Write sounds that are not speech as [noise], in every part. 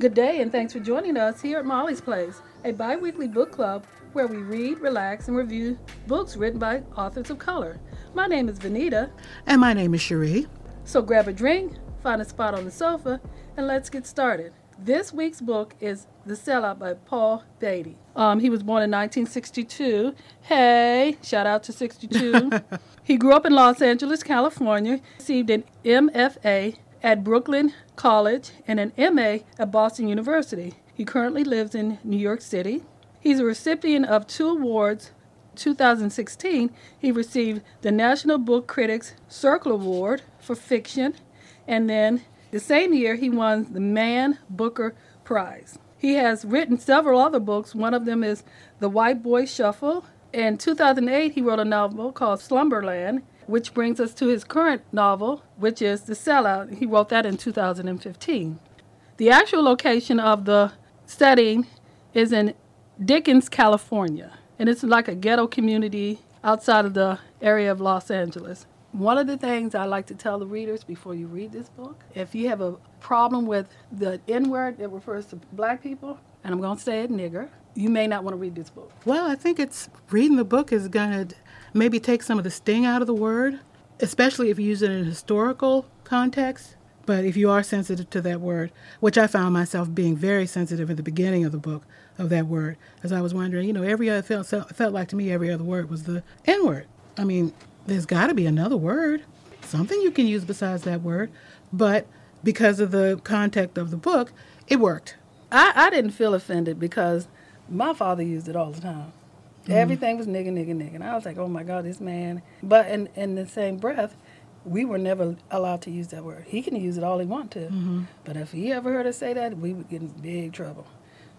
Good day, and thanks for joining us here at Molly's Place, a bi weekly book club where we read, relax, and review books written by authors of color. My name is Vanita. And my name is Cherie. So grab a drink, find a spot on the sofa, and let's get started. This week's book is The Sellout by Paul Beatty. Um, he was born in 1962. Hey, shout out to 62. [laughs] he grew up in Los Angeles, California, received an MFA at Brooklyn College and an MA at Boston University. He currently lives in New York City. He's a recipient of two awards. 2016, he received the National Book Critics Circle Award for fiction, and then the same year he won the Man Booker Prize. He has written several other books. One of them is The White Boy Shuffle. In 2008, he wrote a novel called Slumberland, which brings us to his current novel, which is The Sellout. He wrote that in 2015. The actual location of the setting is in Dickens, California, and it's like a ghetto community outside of the area of Los Angeles. One of the things I like to tell the readers before you read this book, if you have a problem with the N word that refers to black people, and I'm going to say it nigger, you may not want to read this book. Well, I think it's reading the book is going to maybe take some of the sting out of the word, especially if you use it in a historical context. But if you are sensitive to that word, which I found myself being very sensitive at the beginning of the book of that word, as I was wondering, you know, every other felt felt like to me every other word was the N word. I mean, there's got to be another word, something you can use besides that word. But because of the context of the book, it worked. I, I didn't feel offended because my father used it all the time. Mm-hmm. Everything was nigga, nigga, nigga. And I was like, oh my God, this man. But in, in the same breath, we were never allowed to use that word. He can use it all he wants to. Mm-hmm. But if he ever heard us say that, we would get in big trouble.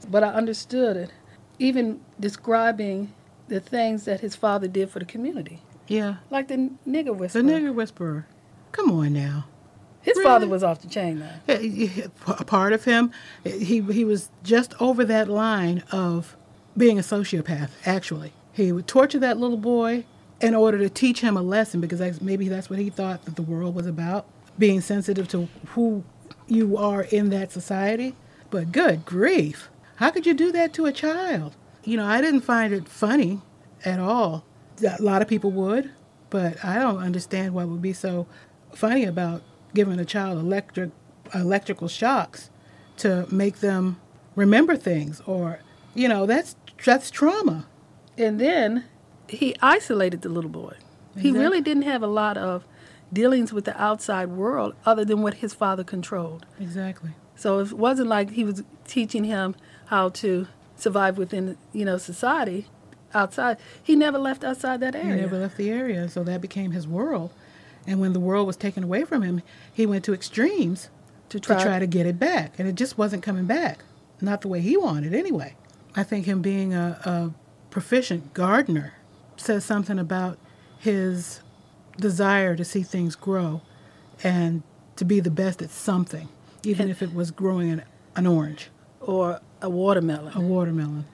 But I understood it, even describing the things that his father did for the community. Yeah. Like the nigger whisperer. The nigger whisperer. Come on now. His really? father was off the chain now. A part of him, he he was just over that line of being a sociopath. Actually, he would torture that little boy in order to teach him a lesson because maybe that's what he thought that the world was about, being sensitive to who you are in that society. But good grief, how could you do that to a child? You know, I didn't find it funny at all. A lot of people would, but I don't understand what would be so funny about giving a child electric electrical shocks to make them remember things or you know that's that's trauma and then he isolated the little boy exactly. he really didn't have a lot of dealings with the outside world other than what his father controlled exactly so it wasn't like he was teaching him how to survive within you know society outside he never left outside that area he never left the area so that became his world and when the world was taken away from him, he went to extremes to try to, try to get it back. And it just wasn't coming back. Not the way he wanted, anyway. I think him being a, a proficient gardener says something about his desire to see things grow and to be the best at something, even and, if it was growing an, an, orange or a watermelon. A watermelon.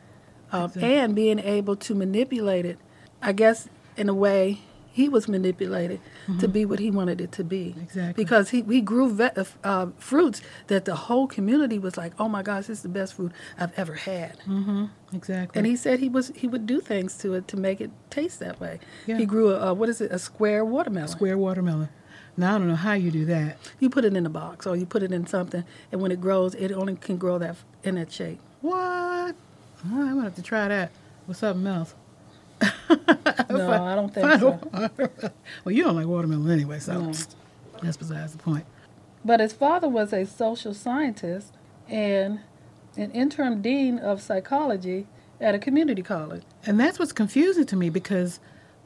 Um, exactly. And being able to manipulate it, I guess, in a way he was manipulated mm-hmm. to be what he wanted it to be. Exactly. Because he, he grew ve- uh, uh, fruits that the whole community was like, oh my gosh, this is the best fruit I've ever had. Mm-hmm. Exactly. And he said he was he would do things to it to make it taste that way. Yeah. He grew a, a what is it a square watermelon. Square watermelon. Now I don't know how you do that. You put it in a box or you put it in something, and when it grows, it only can grow that in that shape. What? I'm gonna have to try that with something else. [laughs] no, I don't think so. well, you don't like watermelon anyway, so no. that's besides the point. But his father was a social scientist and an interim dean of psychology at a community college. And that's what's confusing to me because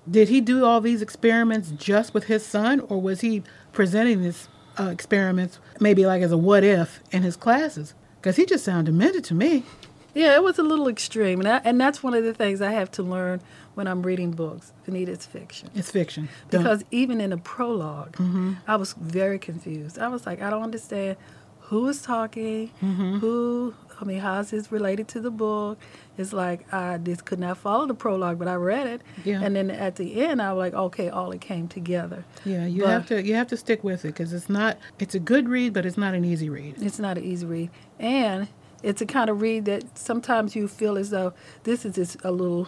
did he do all these experiments just with his son, or was he presenting these uh, experiments maybe like as a what if in his classes? Because he just sounded demented to me. Yeah, it was a little extreme, and, I, and that's one of the things I have to learn when I'm reading books. Anita, it's fiction. It's fiction. Because don't. even in a prolog mm-hmm. I was very confused. I was like, I don't understand who is talking, mm-hmm. who I mean, how's this related to the book? It's like I just could not follow the prologue, but I read it, Yeah. and then at the end, I was like, okay, all it came together. Yeah, you But- have to you have to stick with it because it's not it's a good read, but it's not an easy read. It's not an easy read, and it's a kind of read that sometimes you feel as though this is just a little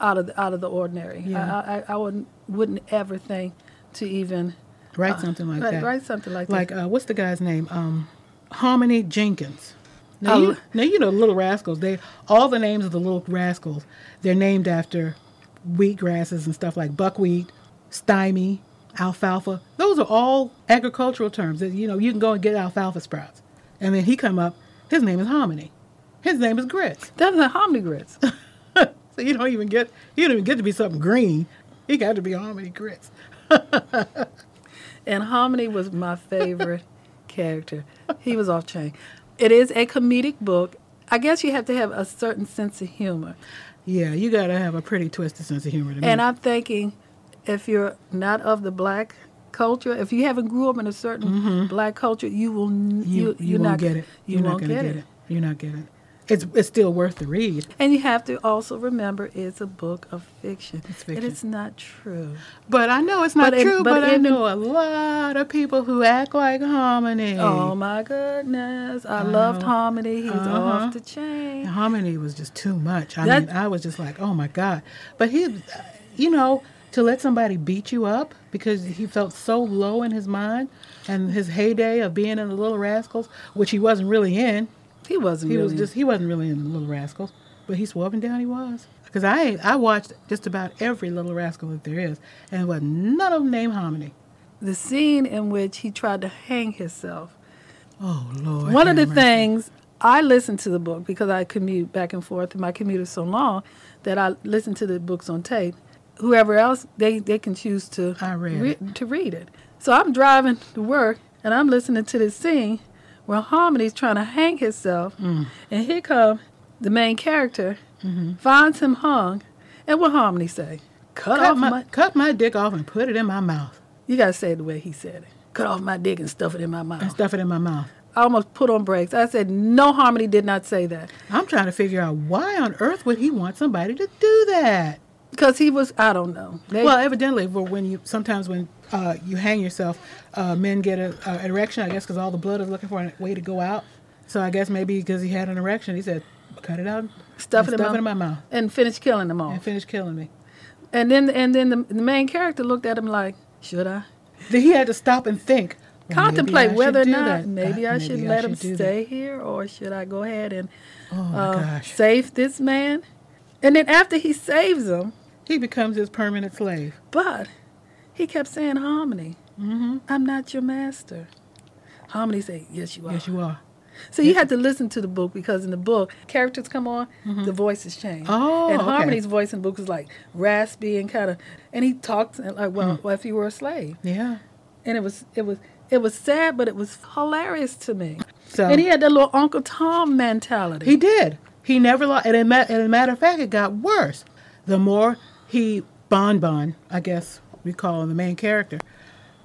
out of the, out of the ordinary. Yeah. I, I, I wouldn't wouldn't ever think to even Write something like write, that. write something like, like that. uh, what's the guy's name? Um, Harmony Jenkins. Now Oh. you, now you know the Little Rascals. They all the names of the Little Rascals. They're named after wheat grasses and stuff like buckwheat, stymie, alfalfa. Those are all agricultural terms. That you know you can go and get alfalfa sprouts. And then he come up. His name is Harmony. His name is Grits. That's a hominy grits. [laughs] so you don't even get you don't even get to be something green. He got to be Harmony Grits. [laughs] and hominy was my favorite [laughs] character. He was off chain. It is a comedic book. I guess you have to have a certain sense of humor. Yeah, you got to have a pretty twisted sense of humor to me. And I'm thinking, if you're not of the black culture, if you haven't grew up in a certain black culture, you will Mm-hmm. you, you, won't not get it. You You're won't not gonna get, get it. it. You're not getting it. It's it's still worth the read. And you have to also remember it's a book of fiction. It's And fiction. it's not true. But I know it's not But true. but But, I know a lot of people who act like Harmony. Oh my goodness. I loved know. Hominy. He was Uh-huh. off the chain. Harmony was just too much. I That- mean, I was just like, oh my god. But he, you know, to let somebody beat you up because he felt so low in his mind and his heyday of being in the Little Rascals, which he wasn't really in. He wasn't He really. was just he wasn't really in the Little Rascals, but he swore up and down he was. Because I I watched just about every Little Rascal that there is, and it was none of them named Harmony. the scene in which he tried to hang himself. Oh Lord. One of the mercy. things I listened to the book because I commute back and forth, and my commute is so long that I listen to the books on tape. Whoever else they they can choose to I read re- it. to read it. So I'm driving to work and I'm listening to this scene where Harmony's trying to hang himself, Mm. and here come the main character, Mm-hmm. finds him hung, and what Harmony say? Cut, cut off my, my. cut my dick off and put it in my mouth You gotta say it the way he said it. Cut off my dick and stuff it in my mouth. and stuff it in my mouth. I almost put on brakes. I said, no, Harmony did not say that. I'm trying to figure out why on earth would he want somebody to do that? Because he was, I don't know. They- Well, evidently, for when you sometimes when uh, you hang yourself, uh, men get a, a, an erection. I guess because all the blood is looking for a way to go out. So I guess maybe because he had an erection, he said, "Cut it out, Stuff it in stuff my- it in my mouth, and finish killing them all. and finish killing me." And then, and then the, the main character looked at him like, should I? Then he had to stop and think. well, Contemplate whether or not that. maybe I should maybe let him should do stay that. here or should I go ahead and Oh uh, save this man? And then after he saves him, He becomes his permanent slave. but he kept saying, Harmony, Mm-hmm. I'm not your master. Harmony said, yes, you are. Yes, you are. So you had to listen to the book because in the book, characters come on, the voices change. Mm-hmm. Oh, and okay. Harmony's voice in the book is like raspy and kind of, and he talked like, well, Mm. well, if you were a slave, Yeah. and it was, it was, it was sad, but it was hilarious to me. So and he had that little Uncle Tom mentality. He did. He never lost. And, a and a matter of fact, it got worse. The more he, Bon Bon, I guess we call him the main character,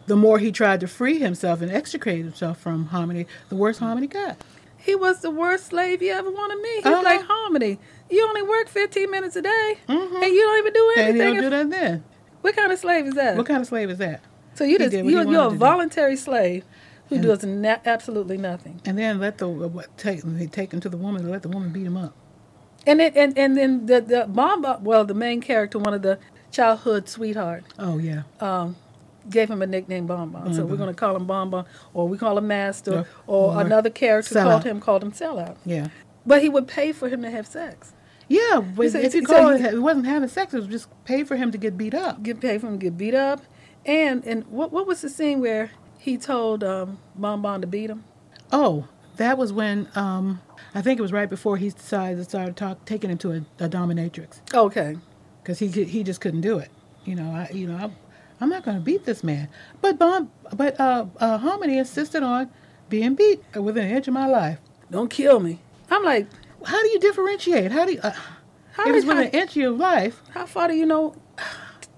the more he tried to free himself and extricate himself from Harmony, the worse Harmony got. He was the worst slave you ever want to meet. He Uh-huh. was like Harmony. You only work 15 minutes a day, Mhm. and you don't even do anything. And he don't do that then. What kind of slave is that? What kind of slave is that? so you he just did what he you, wanted you're a to do. voluntary slave who And- does na- absolutely nothing. And then let the what, take take him to the woman and let the woman beat him up. And then and, and then the the Bonbon, well, the main character, one of the childhood sweetheart, Oh yeah. um, gave him a nickname Bonbon. So we're going to call him Bonbon, or we call him Master, Yeah. or, Or another character Sellout. called him called him Sellout. Yeah. But he would pay for him to have sex. Yeah, but said- if you he call it, it wasn't having sex. It was just pay for him to get beat up. Get paid for him to get beat up, and and what what was the scene where he told um, Bonbon to beat him? Oh, that was when um, I think it was right before he decided to start talk, taking him to a, a dominatrix Okay, because he he just couldn't do it. You know, I you know I'm, I'm not going to beat this man. But Bon, but uh, uh, Harmony insisted on being beat within an inch of my life. don't kill me. I'm like, How do you differentiate? How do you? Uh, how, if it's within an inch of your life, how far do you know?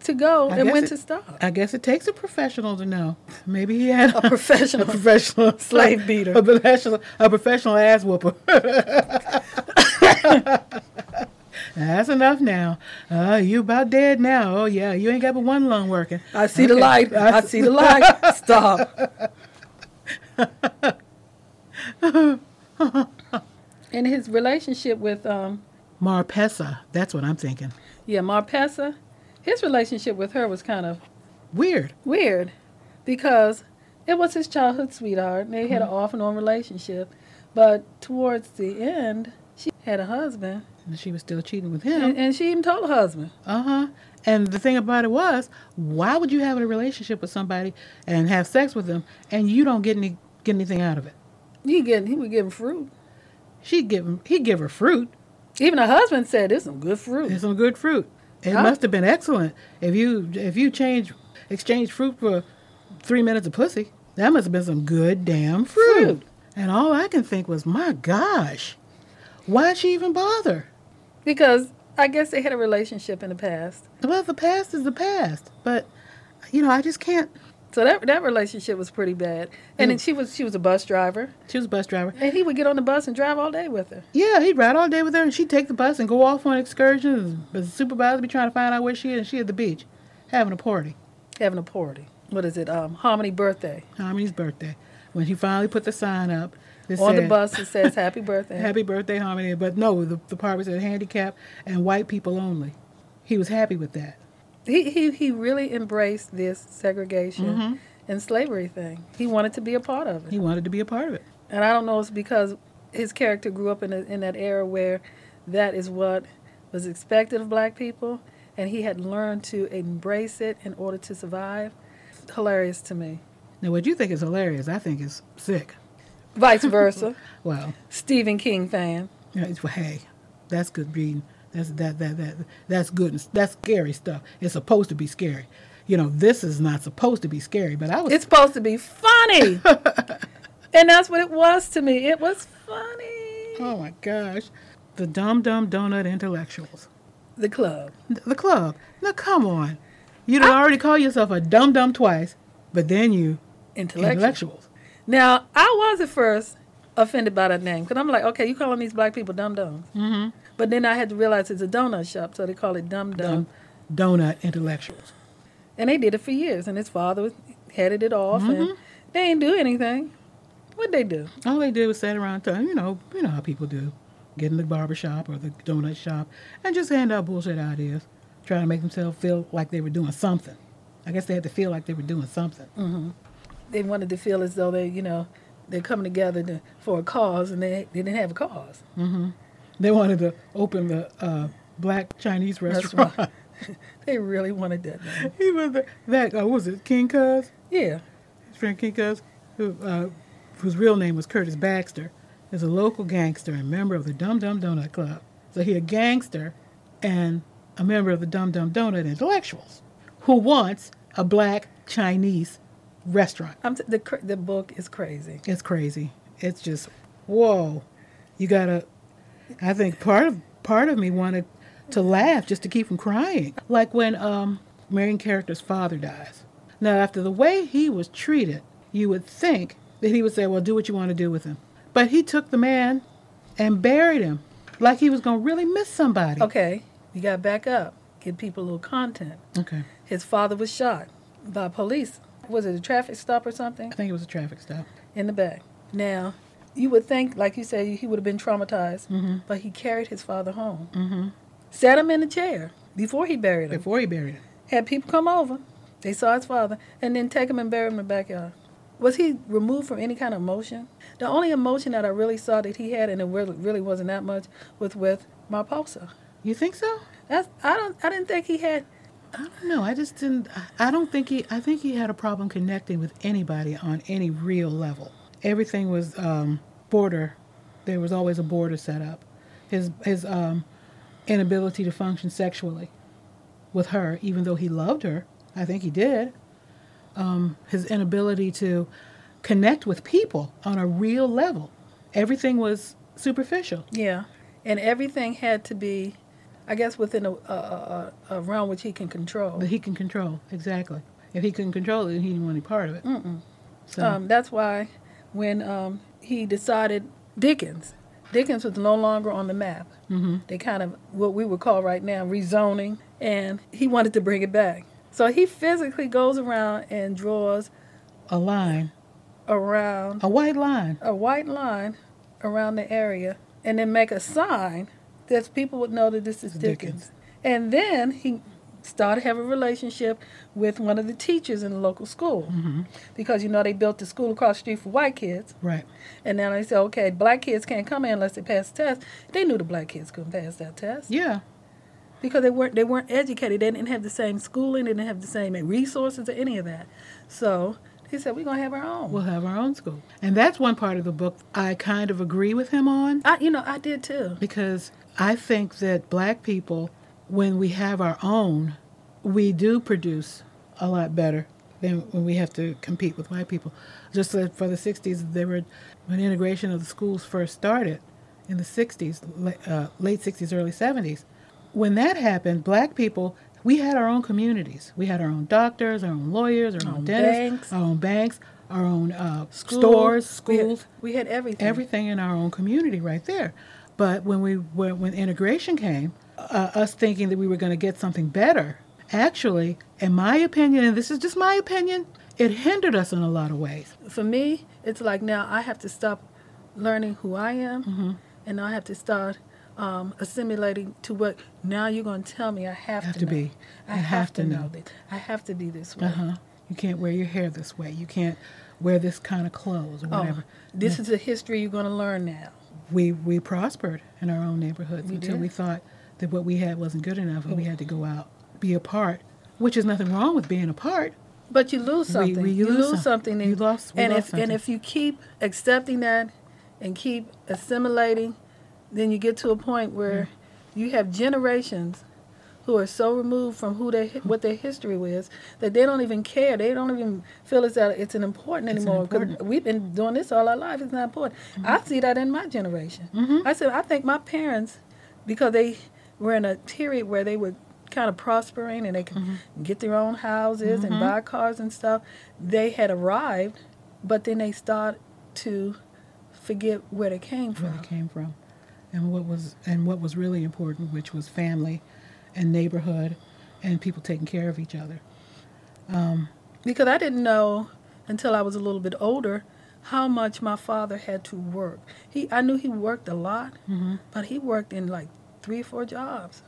To go I and when it- to stop. I guess it takes a professional to know. Maybe he had A [laughs] professional. a professional [laughs] slave [laughs] beater. a professional, a professional ass whooper. That's enough now. Uh, you about dead now. Oh yeah, you ain't got but one lung working. I see the Okay. light. I see the light. Stop. and his relationship with um Marpessa. That's what I'm thinking. yeah, Marpessa, his relationship with her was kind of Weird. weird because it was his childhood sweetheart. and They had an off and on relationship, but towards the end, she had a husband, And she was still cheating with him. and she even told her husband. Uh huh. And the thing about it was, why would you have a relationship with somebody and have sex with them and you don't get any get anything out of it? He get he would give him fruit. She'd give him. He'd give her fruit. Even her husband said, "There's some good fruit." It's some good fruit. It must have been excellent. If you if you change exchange fruit for three minutes of pussy, that must have been some good damn fruit. Fruit. And all I can think was, my gosh, why'd she even bother? Because I guess they had a relationship in the past. Well, the past is the past, but you know, I just can't. So that that relationship was pretty bad. And then Mm. she was she was a bus driver, She was a bus driver. and he would get on the bus and drive all day with her. Yeah, he'd ride all day with her, and she'd take the bus and go off on excursions. But the supervisor would be trying to find out where she is, and she at the beach, having a party. having a party. What is it? Um, Harmony birthday. Harmony's birthday. When he finally put the sign up, On the said, bus it says happy birthday. [laughs] Happy birthday, Harmony. But no, the, the part was said handicap and white people only. He was happy with that. He, he he really embraced this segregation Mhm. and slavery thing. He wanted to be a part of it. He wanted to be a part of it. And I don't know if it's because his character grew up in a, in that era where that is what was expected of black people and he had learned to embrace it in order to survive. Hilarious to me. Now, what you think is hilarious, I think is sick. Vice versa. [laughs] Well, Stephen King fan. it's, hey, that's good reading. That's that that that that's good. That's scary stuff. It's supposed to be scary. You know, this is not supposed to be scary. But I was It's supposed to be funny. [laughs] and that's what it was to me. It was funny. Oh my gosh. The dumb dumb Donut Intellectuals. The club. The club. Now come on. You done already call yourself a dumb dumb twice, but then you Intellectual. intellectuals. Now, I was at first offended by that name because I'm like, okay, you calling these black people dum dums. Mm-hmm. But then I had to realize it's a donut shop, so they call it dum dum. Donut intellectuals. And they did it for years. And his father headed it off, Mm-hmm. and they didn't do anything. What'd they do? All they did was sit around time, you know, you know how people do. Get in the barber shop or the donut shop and just hand out bullshit ideas. Trying to make themselves feel like they were doing something. I guess they had to feel like they were doing something. They wanted to feel as though they, you know, they're coming together to, for a cause, and they, they didn't have a cause. They wanted to open the uh, black Chinese restaurant. Restaurant. [laughs] They really wanted that. he was the, that, uh, was it, King Cuz? Yeah. his friend King Cuz, who, uh, whose real name was Curtis Baxter, is a local gangster and member of the Dum Dum Donut Club. So he a gangster and a member of the Dum Dum Donut Intellectuals, who wants a black Chinese restaurant. I'm t- the, the book is crazy. It's crazy. It's just whoa. You gotta. I think part of part of me wanted to laugh just to keep from crying, like when um main character's father dies. Now, after the way he was treated, you would think that he would say, "Well, do what you want to do with him," but he took the man and buried him like he was gonna really miss somebody. Okay, you got to back up. Give people a little content. Okay. His father was shot by police. Was it a traffic stop or something? I think it was a traffic stop. In the back. Now, you would think, like you said, he would have been traumatized, Mm-hmm. but he carried his father home. Mm-hmm. Sat him in a chair before he buried him. Before he buried him. Had people come over. They saw his father, and then take him and bury him in the backyard. Was he removed from any kind of emotion? The only emotion that I really saw that he had, and it really, really wasn't that much, was with my Marpessa. You think so? That's I don't I didn't think he had I don't know. I just didn't. I don't think he. I think he had a problem connecting with anybody on any real level. Everything was um, border. There was always a border set up. His his um, inability to function sexually with her, even though he loved her, I think he did. Um, his inability to connect with people on a real level. Everything was superficial. Yeah. And everything had to be I guess within a, a, a, a realm which he can control. That he can control exactly. If he couldn't control it, he didn't want any part of it. Mm-mm. So Um, that's why when um, he decided Dickens, Dickens was no longer on the map. hmm They kind of what we would call right now rezoning, and he wanted to bring it back. So he physically goes around and draws a line, around a white line. a white line around the area, and then make a sign that people would know that this is Dickens. Dickens. And then he started having a relationship with one of the teachers in the local school hmm because you know they built the school across the street for white kids. Right. And now they said, okay, black kids can't come in unless they pass the test. They knew the black kids couldn't pass that test Yeah. because they weren't they weren't educated. They didn't have the same schooling. They didn't have the same resources or any of that. So he said, we're gonna have our own. We'll have our own school. And that's one part of the book I kind of agree with him on I, you know, I did too. because I think that black people, when we have our own, we do produce a lot better than when we have to compete with white people. Just like for the 60s, there were, when integration of the schools first started in the 60s, la- uh, late 60s, early 70s, when that happened, black people, we had our own communities. We had our own doctors, our own lawyers, our own Own dentists, banks. our own banks, our own uh, School. stores, We had- schools We had, everything. everything in our own community right there. But when we when, when integration came, uh, us thinking that we were going to get something better, actually, in my opinion, and this is just my opinion, it hindered us in a lot of ways. For me, it's like now I have to stop learning who I am, Mm-hmm. and I have to start um, assimilating to what now you're going to tell me I have, Have to, to be. I You have, have to know know. this. I have to be this way. Uh huh. You can't wear your hair this way. You can't wear this kind of clothes or Oh, whatever. this is a history you're going to learn now. We we prospered in our own neighborhoods We until did. we thought that what we had wasn't good enough, and we had to go out, be apart. Which is nothing wrong with being apart. But you lose something. we you lose lose some- something. we and, lost- we and lost if and if you keep accepting that and keep assimilating, then you get to a point where you have generations who are so removed from who they what their history was that they don't even care. They don't even feel as that it's an important It's anymore. 'cause important. we've been doing this all our life. It's not important. I see that in my generation. Mhm. I said I think my parents, because they were in a period where they were kind of prospering and they could get their own houses and Mhm. buy cars and stuff, they had arrived, but then they start to forget where they came from. where they came from, and what was and what was really important, which was family, and neighborhood, and people taking care of each other. Um, Because I didn't know until I was a little bit older how much my father had to work. He I knew he worked a lot, mhm. but he worked in like three or four jobs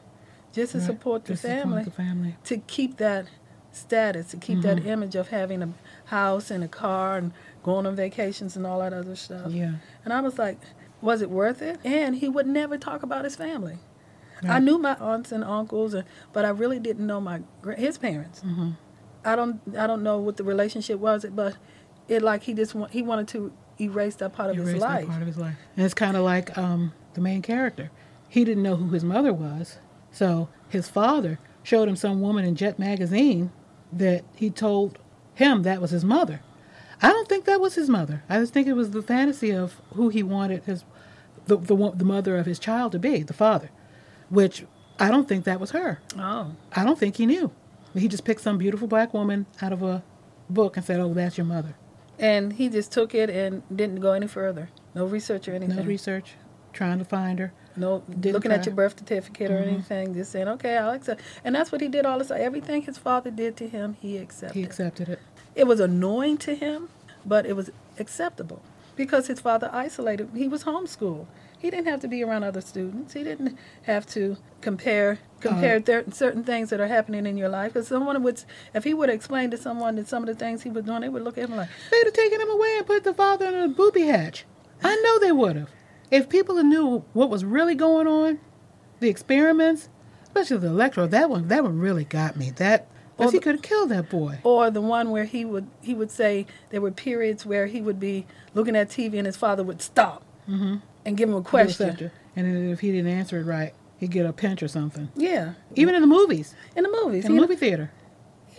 just to Right. support the to support family. The family. to keep that status, to keep that Mhm. image of having a house and a car and going on vacations and all that other stuff. Yeah. And I was like, was it worth it? And he would never talk about his family. I knew my aunts and uncles, and, but I really didn't know my his parents. Mhm. I don't I don't know what the relationship was, but it like he just want, he wanted to erase that part of his that life. part of his life. And it's kind of like um, the main character. He didn't know who his mother was, so his father showed him some woman in Jet magazine that he told him that was his mother. I don't think that was his mother. I just think it was the fantasy of who he wanted his the the, the mother of his child to be, the father, which I don't think that was her. Oh, I don't think he knew. He just picked some beautiful black woman out of a book and said, "Oh, that's your mother." and he just took it and didn't go any further. No research or anything. No research, trying to find her. No, Didn't looking at your birth certificate or Mhm. anything, just saying, okay, I'll accept. And that's what he did all the time. Everything his father did to him, he accepted. He accepted it. it was annoying to him, but it was acceptable because his father isolated. He was homeschooled. He didn't have to be around other students. He didn't have to compare compare th- certain things that are happening in your life. Because someone would, if he would explain to someone that some of the things he was doing, they would look at him like, They'd have taken him away and put the father in a booby hatch. I know they would have. If people knew what was really going on, the experiments, especially the electro, that one, that one really got me. That, Or because he could have killed that boy. or the one where he would he would say there were periods where he would be looking at TV and his father would stop Mm-hmm. and give him a question. And then if he didn't answer it right, he'd get a pinch or something. Yeah, Even in the movies, in the movies. in the you know? movie theater.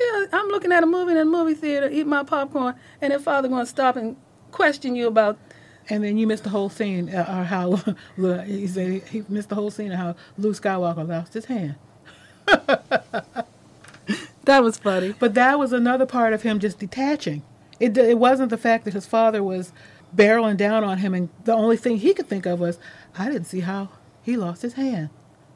Yeah, I'm looking at a movie in a movie theater, eat my popcorn, and their father going to stop and question you about And then you missed the whole scene, uh, or how [laughs] he said he missed the whole scene of how Luke Skywalker lost his hand. [laughs] That was funny. But that was another part of him just detaching. It it wasn't the fact that his father was barreling down on him, and the only thing he could think of was, I didn't see how he lost his hand.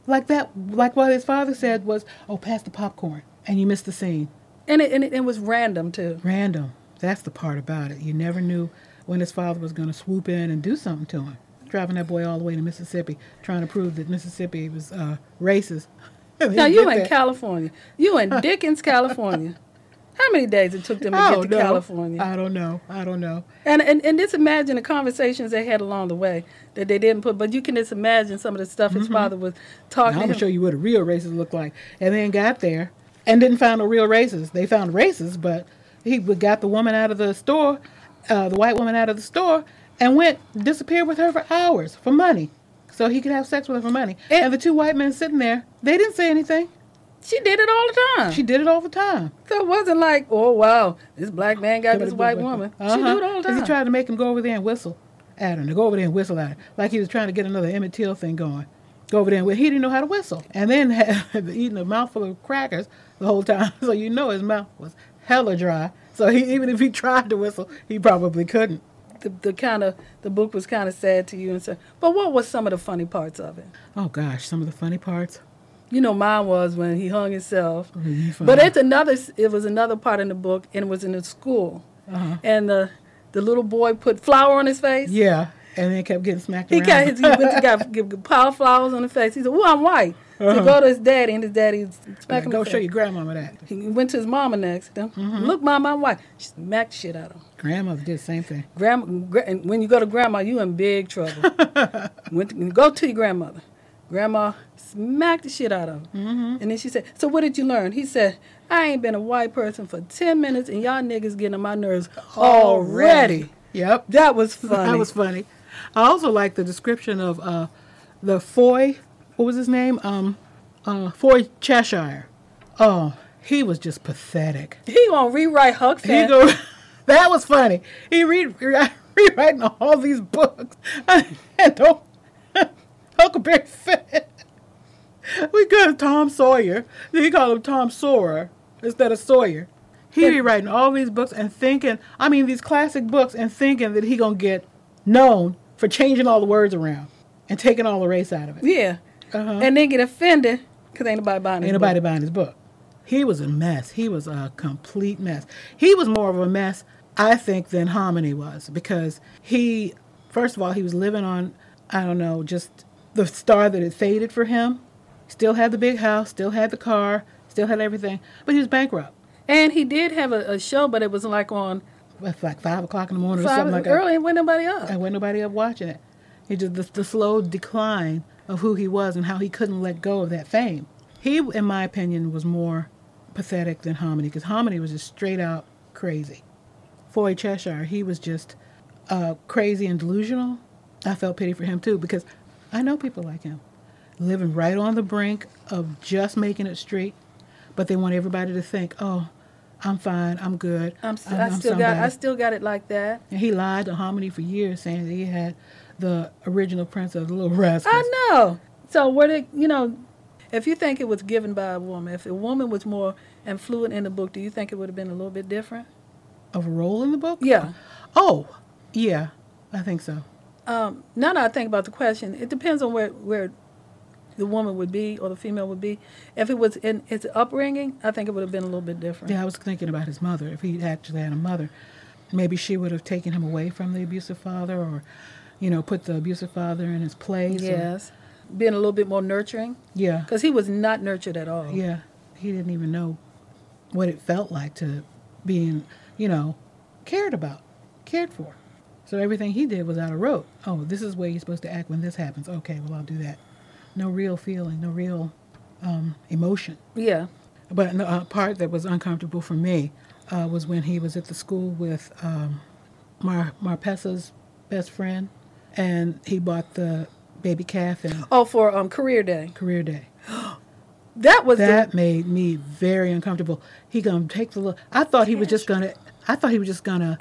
Like that, like what his father said was, "Oh, pass the popcorn," and you missed the scene. And it, and it, it was random too. Random. That's the part about it. You never knew when his father was going to swoop in and do something to him. Driving that boy all the way to Mississippi, trying to prove that Mississippi was uh, racist. [laughs] Now you in that. California. You in [laughs] Dickens, California. How many days it took them to get to. California? I don't know. I don't know. And, and and just imagine the conversations they had along the way that they didn't put. But you can just imagine some of the stuff his father was talking Now I'm gonna show you what a real racist looked like. And then got there and didn't find no real racist. They found racists, but he got the woman out of the store, uh, the white woman out of the store, and went disappeared with her for hours for money, so he could have sex with her for money. And- And, the two white men sitting there, they didn't say anything. She did it all the time. She did it all the time. so it wasn't like, oh wow, this black man got this white woman. She Uh-huh. do it all the time. He tried to make him go over there and whistle at her, to go over there and whistle at her, like he was trying to get another Emmett Till thing going. Go over there and he didn't know how to whistle, and then [laughs] had eating a mouthful of crackers the whole time, [laughs] so you know his mouth was hella dry. So he, even if he tried to whistle, he probably couldn't. the, the kind of the book was kind of sad to you and so. But what was some of the funny parts of it? Oh gosh, some of the funny parts. You know, mine was when he hung himself. Really But it's another. It was another part in the book, and it was in the school, Uh-huh. and the the little boy put flour on his face. Yeah, and then kept getting smacked He around. got his, he went to [laughs] got give pile of flowers on the face. He said, "Well, I'm white." So go to his daddy, and his daddy smacked Like, him. go show face. your grandmama that. He went to his mama next. Then, Look, mama, I'm white. She smacked the shit out of him. Grandmother did the same thing. Grandma, gra- and when you go to grandma, you in big trouble. [laughs] Went to, go to your grandmother. Grandma smacked the shit out of him. Mm-hmm. And then she said, So what did you learn? He said, I ain't been a white person for 10 minutes and y'all niggas getting on my nerves already. Yep. That was funny. That was funny. I also like the description of uh, the Foy. What was his name? Um, uh, Foy Cheshire. Oh, he was just pathetic. he gonna rewrite Huck He Finn. go. [laughs] that was funny. He read [laughs] rewriting all these books [laughs] and don't Huckleberry Finn. We got Tom Sawyer. He called him Tom Sawyer instead of Sawyer. He And- rewriting all these books and thinking, I mean, these classic books and thinking that he gonna get known for changing all the words around and taking all the race out of it. yeah. Uh-huh. And then get offended because ain't nobody buying his Ain't nobody book. buying his book. He was a mess. He was a complete mess. He was more of a mess, I think, than Hominy was because he, first of all, he was living on, I don't know, just the star that had faded for him. Still had the big house, still had the car, still had everything, but he was bankrupt. And he did have a, a show, but it was like on It's like five o'clock in the morning or something like that. early and when nobody up. And went nobody up watching it. He just the, the slow decline of who he was and how he couldn't let go of that fame. He, in my opinion, was more pathetic than Hominy because Hominy was just straight out crazy. Foy Cheshire, he was just uh, crazy and delusional. I felt pity for him too because I know people like him living right on the brink of just making it straight, but they want everybody to think, "Oh, I'm fine, I'm good, I'm, st- I still got I still got it like that. And he lied to Harmony for years, saying that he had the original prints of the Little Rascals. I know. So were they, you know, if you think it was given by a woman, if a woman was more influent in the book, do you think it would have been a little bit different? Of a role in the book? Yeah. Oh, yeah, I think so. Um, now that I think about the question, it depends on where where the woman would be or the female would be. If it was in its upbringing, I think it would have been a little bit different. Yeah, I was thinking about his mother. If he actually had a mother, maybe she would have taken him away from the abusive father, or, you know, put the abusive father in his place. or- Yes. Being a little bit more nurturing, yeah. because he was not nurtured at all. Yeah. He didn't even know what it felt like to being, you know, cared about, cared for. So everything he did was out of rote. Oh, this is where you're supposed to act when this happens. Okay, well, I'll do that. No real feeling, no real um, emotion. Yeah. But the uh, part that was uncomfortable for me uh, was when he was at the school with um, Mar- Marpessa's best friend, and he bought the baby calf and Oh, for um career day. career day. [gasps] That was That the made me very uncomfortable. He gonna take the little. I thought he was just gonna. I thought he was just gonna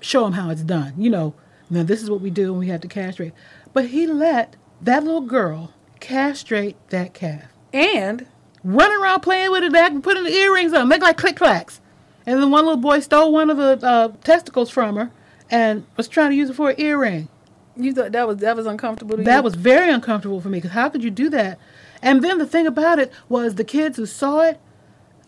show him how it's done. You know, Now this is what we do when we have to castrate. But he let that little girl castrate that calf. And run around playing with it back and putting the earrings on, make like click clacks. And then one little boy stole one of the uh, testicles from her and was trying to use it for an earring. you thought that was that was uncomfortable to you? That was very uncomfortable for me because how could you do that? And then the thing about it was the kids who saw it,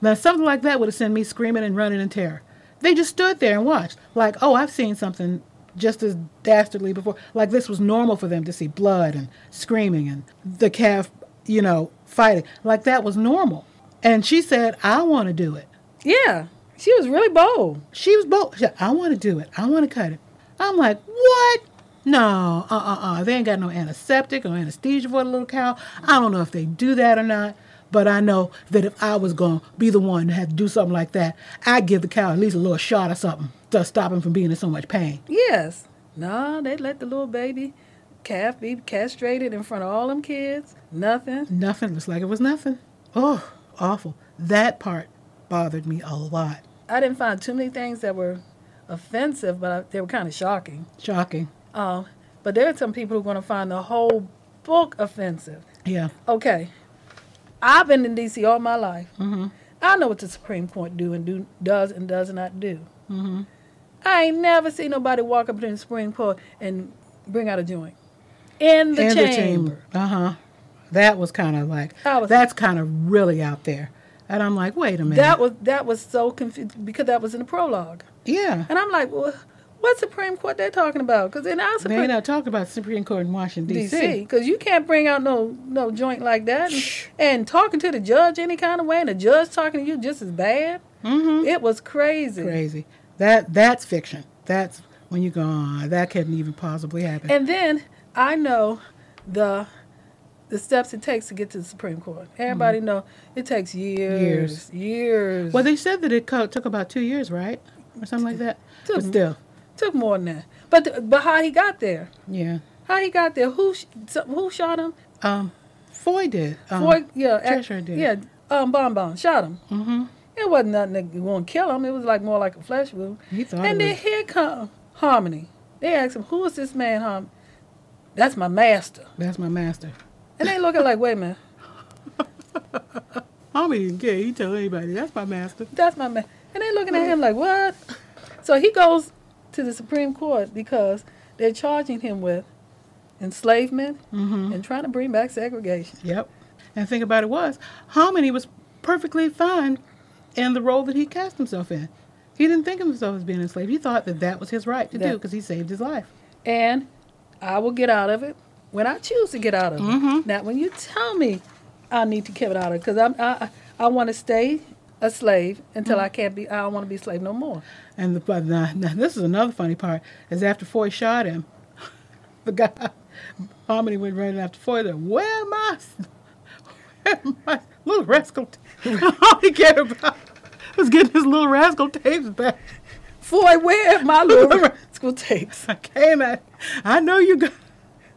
now something like that would have sent me screaming and running in terror. They just stood there and watched, like, oh, I've seen something just as dastardly before. Like this was normal for them to see blood and screaming and the calf, you know, fighting. Like that was normal. And she said, I want to do it. Yeah. She was really bold. She was bold. She said, I want to do it. I want to cut it. I'm like, what? No, uh uh uh. They ain't got no antiseptic or anesthesia for the little cow. I don't know if they do that or not, but I know that if I was going to be the one to have to do something like that, I'd give the cow at least a little shot or something to stop him from being in so much pain. Yes. No, they let the little baby calf be castrated in front of all them kids. Nothing. Nothing. Looks like it was nothing. Oh, awful. That part bothered me a lot. I didn't find too many things that were offensive, but I, they were kind of shocking. Shocking. Um, but there are some people who are going to find the whole book offensive. Yeah. Okay, I've been in D.C. all my life. Mm-hmm. I know what the Supreme Court do and do does and does not do. Mm-hmm. I ain't never seen nobody walk up to the Supreme Court and bring out a joint in the In chamber. Uh huh. That was kind of like, was- that's kind of really out there. And I'm like, wait a minute. That was that was so confused because that was in the prologue, yeah. and I'm like, well, what Supreme Court they're talking about? Because in our Supreme ain't not talking about Supreme Court in Washington, D.C. Because you can't bring out no no joint like that and, and talking to the judge any kind of way, and the judge talking to you just as bad. Mm-hmm. It was crazy. Crazy. That That's fiction. That's when you go, oh, that couldn't even possibly happen. And then I know the the steps it takes to get to the Supreme Court. Everybody know it takes years, years. years. well, they said that it took about two years, right? Or something like that. Took- But still, took more than that. But the, but how he got there? yeah. How he got there? Who sh- who shot him? Um, Foy did. Um, yeah, ac- Cheshire did. Yeah, um, Bon Bon shot him. Mm-hmm. It wasn't nothing that to kill him. It was like more like a flesh wound. He thought And then was, here come Harmony. They asked him, "Who is this man, Harmony?" That's my master. that's my master. And they looking like, "Wait a minute, [laughs] didn't care. He tell anybody, that's my master. that's my man." And they looking at him like, "What?" So he goes to the Supreme Court because they're charging him with enslavement Mm-hmm. and trying to bring back segregation. Yep. And think about it was, Hominy was perfectly fine in the role that he cast himself in. He didn't think of himself as being enslaved. He thought that that was his right to do because he saved his life. and I will get out of it when I choose to get out of it. Mhm. Now, when you tell me I need to get out of it, because I'm I I want to stay a slave until mm-hmm. I can't be. I don't want to be a slave no more. And the but now, now this is another funny part is after Foy shot him, [laughs] the guy Hominy went running after Foy. Said, "Where am I? [laughs] Where am I? Little rascal." All he cared about was getting his little rascal tapes back. Foy, where are my little [laughs] school tapes? I came at. I know you got.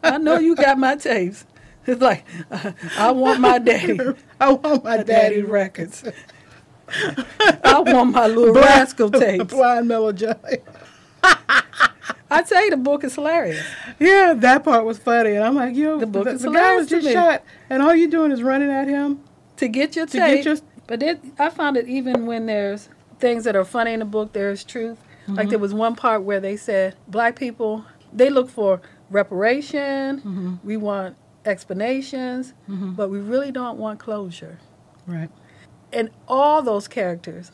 I know you got my tapes. It's like uh, I want my daddy, I want my my daddy daddy records. [laughs] I want my little rascal tapes. Blind melodrama. [laughs] I tell you, the book is hilarious. Yeah, that part was funny, and I'm like, yo, The book the, is the guy was just shot, and all you're doing is running at him to get your to tape. get your. But it, I found it even when there's things that are funny in the book, there's truth. Mm-hmm. Like there was one part where they said black people they look for reparation, Mm-hmm. we want explanations, but we really don't want closure. Right. And all those characters,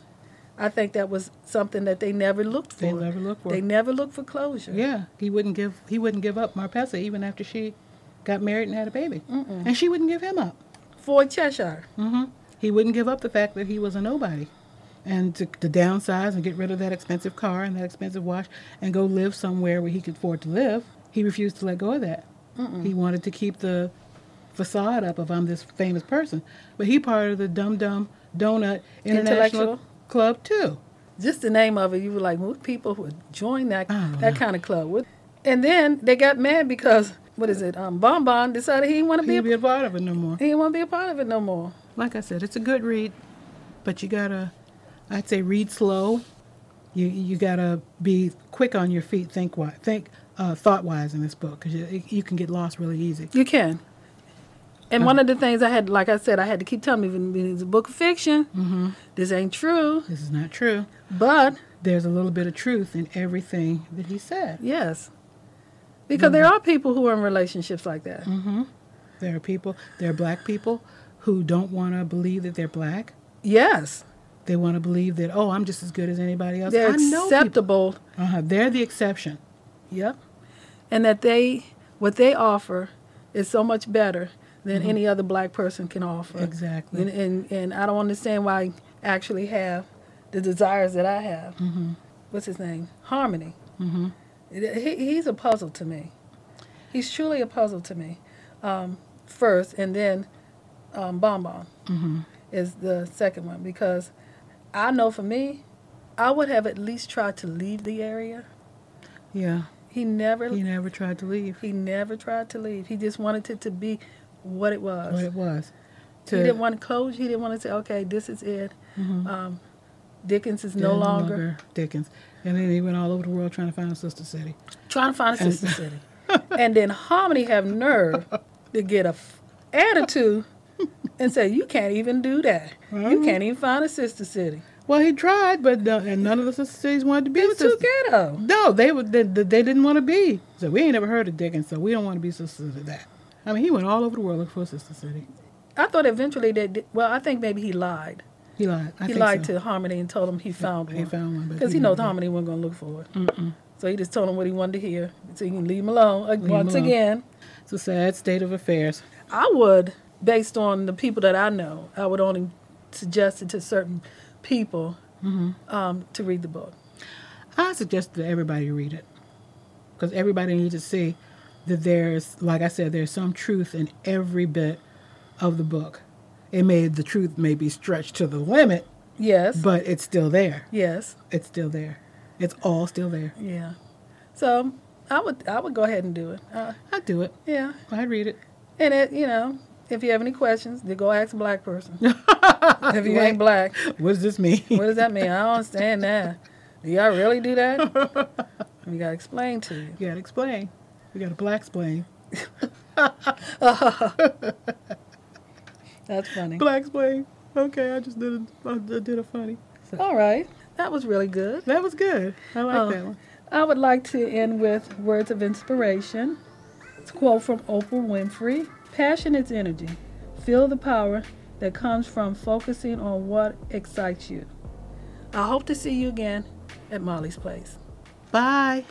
I think that was something that they never looked for. They never look for. They never looked for closure. yeah, he wouldn't give. He wouldn't give up Marpessa even after she got married and had a baby, Mm-mm. and she wouldn't give him up. for Cheshire. hmm He wouldn't give up the fact that he was a nobody, and to, to downsize and get rid of that expensive car and that expensive watch and go live somewhere where he could afford to live. He refused to let go of that. Mm-mm. He wanted to keep the facade up of I'm this famous person, but he part of the Dum Dum Donut International Club too. Just the name of it, you were like, what people would join that don't that kind of club? And then they got mad because what is it? Um, Bon Bon decided he didn't want to be. A, be a part of it no more. he didn't want to be a part of it no more. Like I said, it's a good read, but you gotta, I'd say, read slow. You you gotta be quick on your feet. Think what? Think uh, thought wise in this book because you, you can get lost really easy. You can. And one of the things I had, like I said, I had to keep telling me it's a book of fiction, Mm-hmm. this ain't true. This is not true. But There's a little bit of truth in everything that he said. yes, because there are people who are in relationships like that. Mm-hmm. There are people, there are black people who don't want to believe that they're black. Yes, They want to believe that, oh, I'm just as good as anybody else. they're I acceptable. Uh-huh. They're the exception. Yep, and that they what they offer is so much better than any other black person can offer. Mm-hmm. Exactly. And, and and I don't understand why I actually have the desires that I have. Mm-hmm. What's his name? Hominy. Mm-hmm. He, he's a puzzle to me. He's truly a puzzle to me. Um, first, and then um, Bonbon Mm-hmm. is the second one because I know for me, I would have at least tried to leave the area. Yeah. He never he, never tried to leave. He never tried to leave. He just wanted it to be what it was. What it was. he didn't want to close. He didn't want to say, okay, this is it. Mhm. Um, Dickens is no longer Dickens. And then he went all over the world trying to find a sister city. trying to find a And- sister [laughs] city. and then Hominy have nerve to get a f- attitude and say, you can't even do that. You Mhm. can't even find a sister city. Well, he tried, but uh, and none of the sister cities wanted to be They the were too ghetto. No, they would. They, they didn't want to be. So we ain't never heard of Dickens, so we don't want to be sisters to that. I mean, he went all over the world looking for a sister city. I thought eventually that. Well, I think maybe he lied. He lied. I he lied so. to Hominy and told him he found He one. found one, Because he didn't knows. Hominy wasn't going to look for it. Mm-mm. So he just told him what he wanted to hear. So you can leave him alone. Uh, him Once alone. again, It's a sad state of affairs. I would, based on the people that I know, I would only suggest it to certain people Mm-hmm. um, to read the book. I suggest that everybody read it because everybody needs to see that there's, like I said, there's some truth in every bit of the book. It may the truth may be stretched to the limit, Yes. but it's still there. yes. It's still there. It's all still there. Yeah. So I would I would go ahead and do it. Uh, I'd do it. yeah. I'd read it. And it, you know, if you have any questions, then go ask a black person. [laughs] if you ain't black, What does this mean? what does that mean? I don't understand that. Do y'all really do that? [laughs] we gotta explain to you. You gotta explain. We got a black explain. That's funny. Black explain. Okay, I just did a, I did a funny. So, All right. That was really good. that was good. I like Oh. that one. I would like to end with words of inspiration. It's a quote from Oprah Winfrey Passion is energy. Feel the power that comes from focusing on what excites you. I hope to see you again at Molly's Place. Bye.